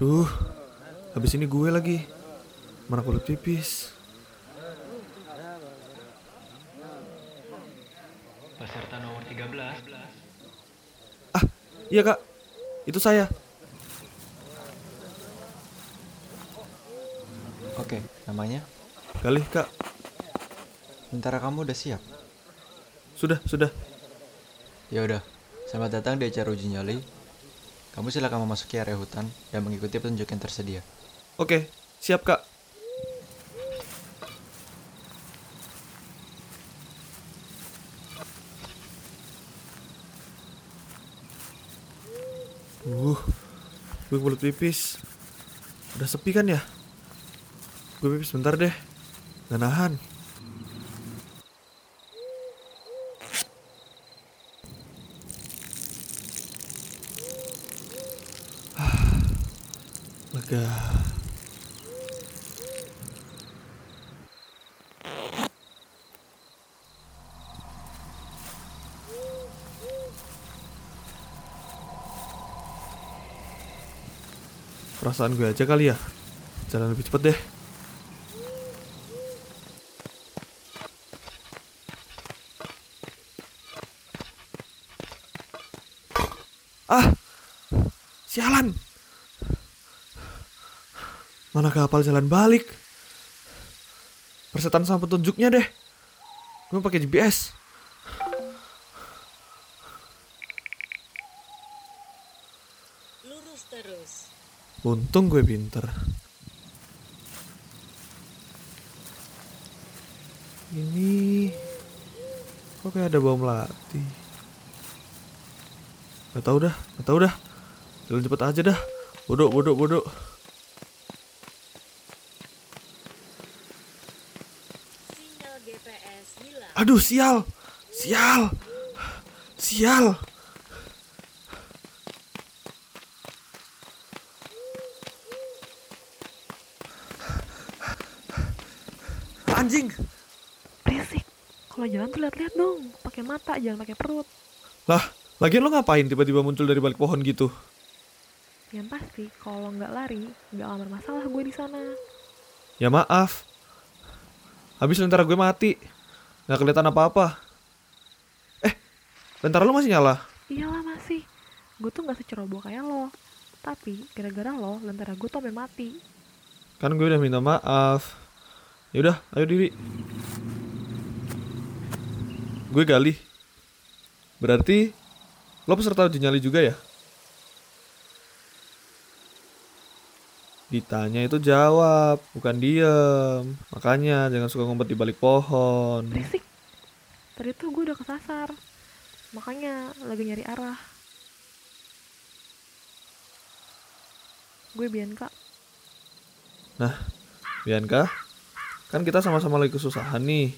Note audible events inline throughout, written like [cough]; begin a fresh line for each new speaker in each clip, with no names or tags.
Duh, habis ini gue lagi. Mana kulit pipis?
Peserta nomor 13.
Ah, iya kak. Itu saya.
Oke, namanya?
Galih kak.
Sementara kamu udah siap?
Sudah, sudah.
Ya udah. Selamat datang di acara uji nyali. Kamu silakan memasuki area hutan dan mengikuti petunjuk yang tersedia.
Oke, siap kak. Uh, gue kulit pipis. Udah sepi kan ya? Gue pipis bentar deh. Gak nahan. Lega. Perasaan gue aja kali ya. Jalan lebih cepet deh. Ah, sialan. Mana kapal jalan balik? Persetan sama petunjuknya deh. Gue pakai GPS.
Lurus terus.
Untung gue pinter. Ini kok kayak ada bau melati. Gak tau dah, gak tau dah. Jalan cepet aja dah. Bodoh, bodoh, bodoh. Aduh, sial. Sial. Sial. Anjing.
Berisik. Kalau jalan tuh lihat-lihat dong, pakai mata jangan pakai perut.
Lah, lagian lo ngapain tiba-tiba muncul dari balik pohon gitu?
Yang pasti kalau nggak lari, nggak akan bermasalah gue di sana.
Ya maaf. Habis lentera gue mati. Nggak kelihatan apa-apa. Eh, lentera lu masih nyala?
Iyalah masih. Gue tuh nggak seceroboh kayak lo. Tapi gara-gara lo, lentera gue tuh sampai mati.
Kan gue udah minta maaf. Yaudah, ayo diri. Gue gali. Berarti lo peserta uji nyali juga ya? Ditanya itu jawab, bukan diem. Makanya jangan suka ngumpet di balik pohon.
Berisik. Tadi tuh gue udah kesasar. Makanya lagi nyari arah. Gue Bianca.
Nah, Bianca, kan kita sama-sama lagi kesusahan nih.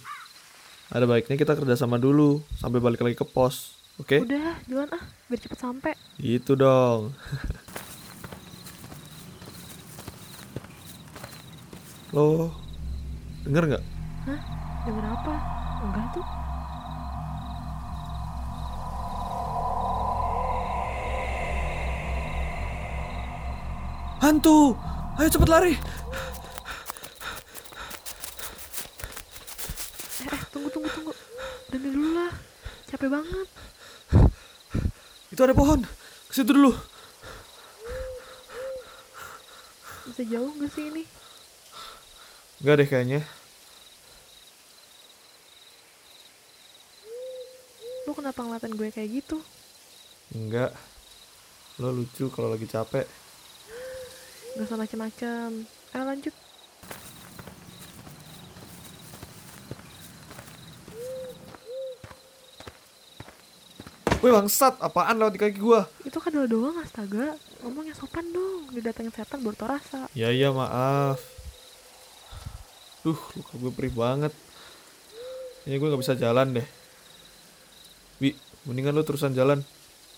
Ada baiknya kita kerjasama dulu sampai balik lagi ke pos, oke?
Udah, jalan ah, biar cepet sampai.
Gitu dong. [laughs] Lo denger nggak?
Hah? Denger apa? Enggak tuh.
Hantu! Ayo cepet lari!
Eh, eh, tunggu, tunggu, tunggu. Berhenti dulu lah. Capek banget.
Itu ada pohon. Ke situ dulu.
Bisa jauh gak sih ini?
Enggak deh kayaknya.
Lo kenapa ngeliatin gue kayak gitu?
Enggak. Lo lucu kalau lagi capek.
Gak usah macem-macem. Ayo lanjut.
Wih bangsat, apaan lewat di kaki gua?
Itu kan lo doang astaga. Ngomongnya sopan dong. Didatengin setan baru tau rasa.
Ya iya maaf. Duh, luka gue perih banget. Kayaknya gue gak bisa jalan deh. Wi, mendingan lo terusan jalan.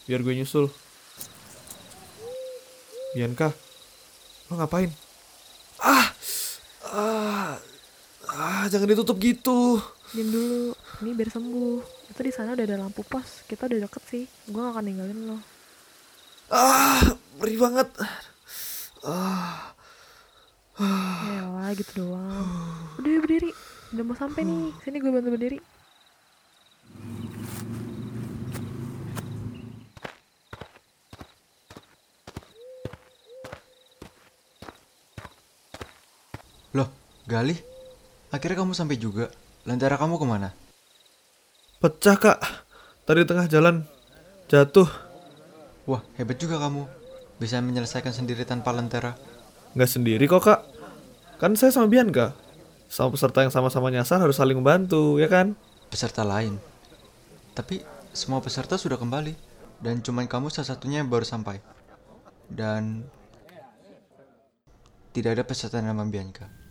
Biar gue nyusul. Bianca, lo ngapain? Ah, ah, ah, jangan ditutup gitu.
Diam dulu. Ini biar sembuh. Itu di sana udah ada lampu pos. Kita udah deket sih. Gue gak akan ninggalin lo.
Ah, perih banget.
Yalah gitu doang. Udah yuk berdiri. Udah mau sampai nih. Sini gue bantu berdiri.
Loh, Galih, akhirnya kamu sampai juga. Lentera kamu ke mana?
Pecah kak. Tadi tengah jalan jatuh.
Wah, hebat juga kamu. Bisa menyelesaikan sendiri tanpa lentera.
Nggak sendiri kok kak. Kan saya sama Bianca. Sama peserta yang sama-sama nyasar harus saling membantu, ya kan?
Peserta lain. Tapi semua peserta sudah kembali. Dan cuman kamu salah satunya yang baru sampai. Dan tidak ada peserta nama Bianca.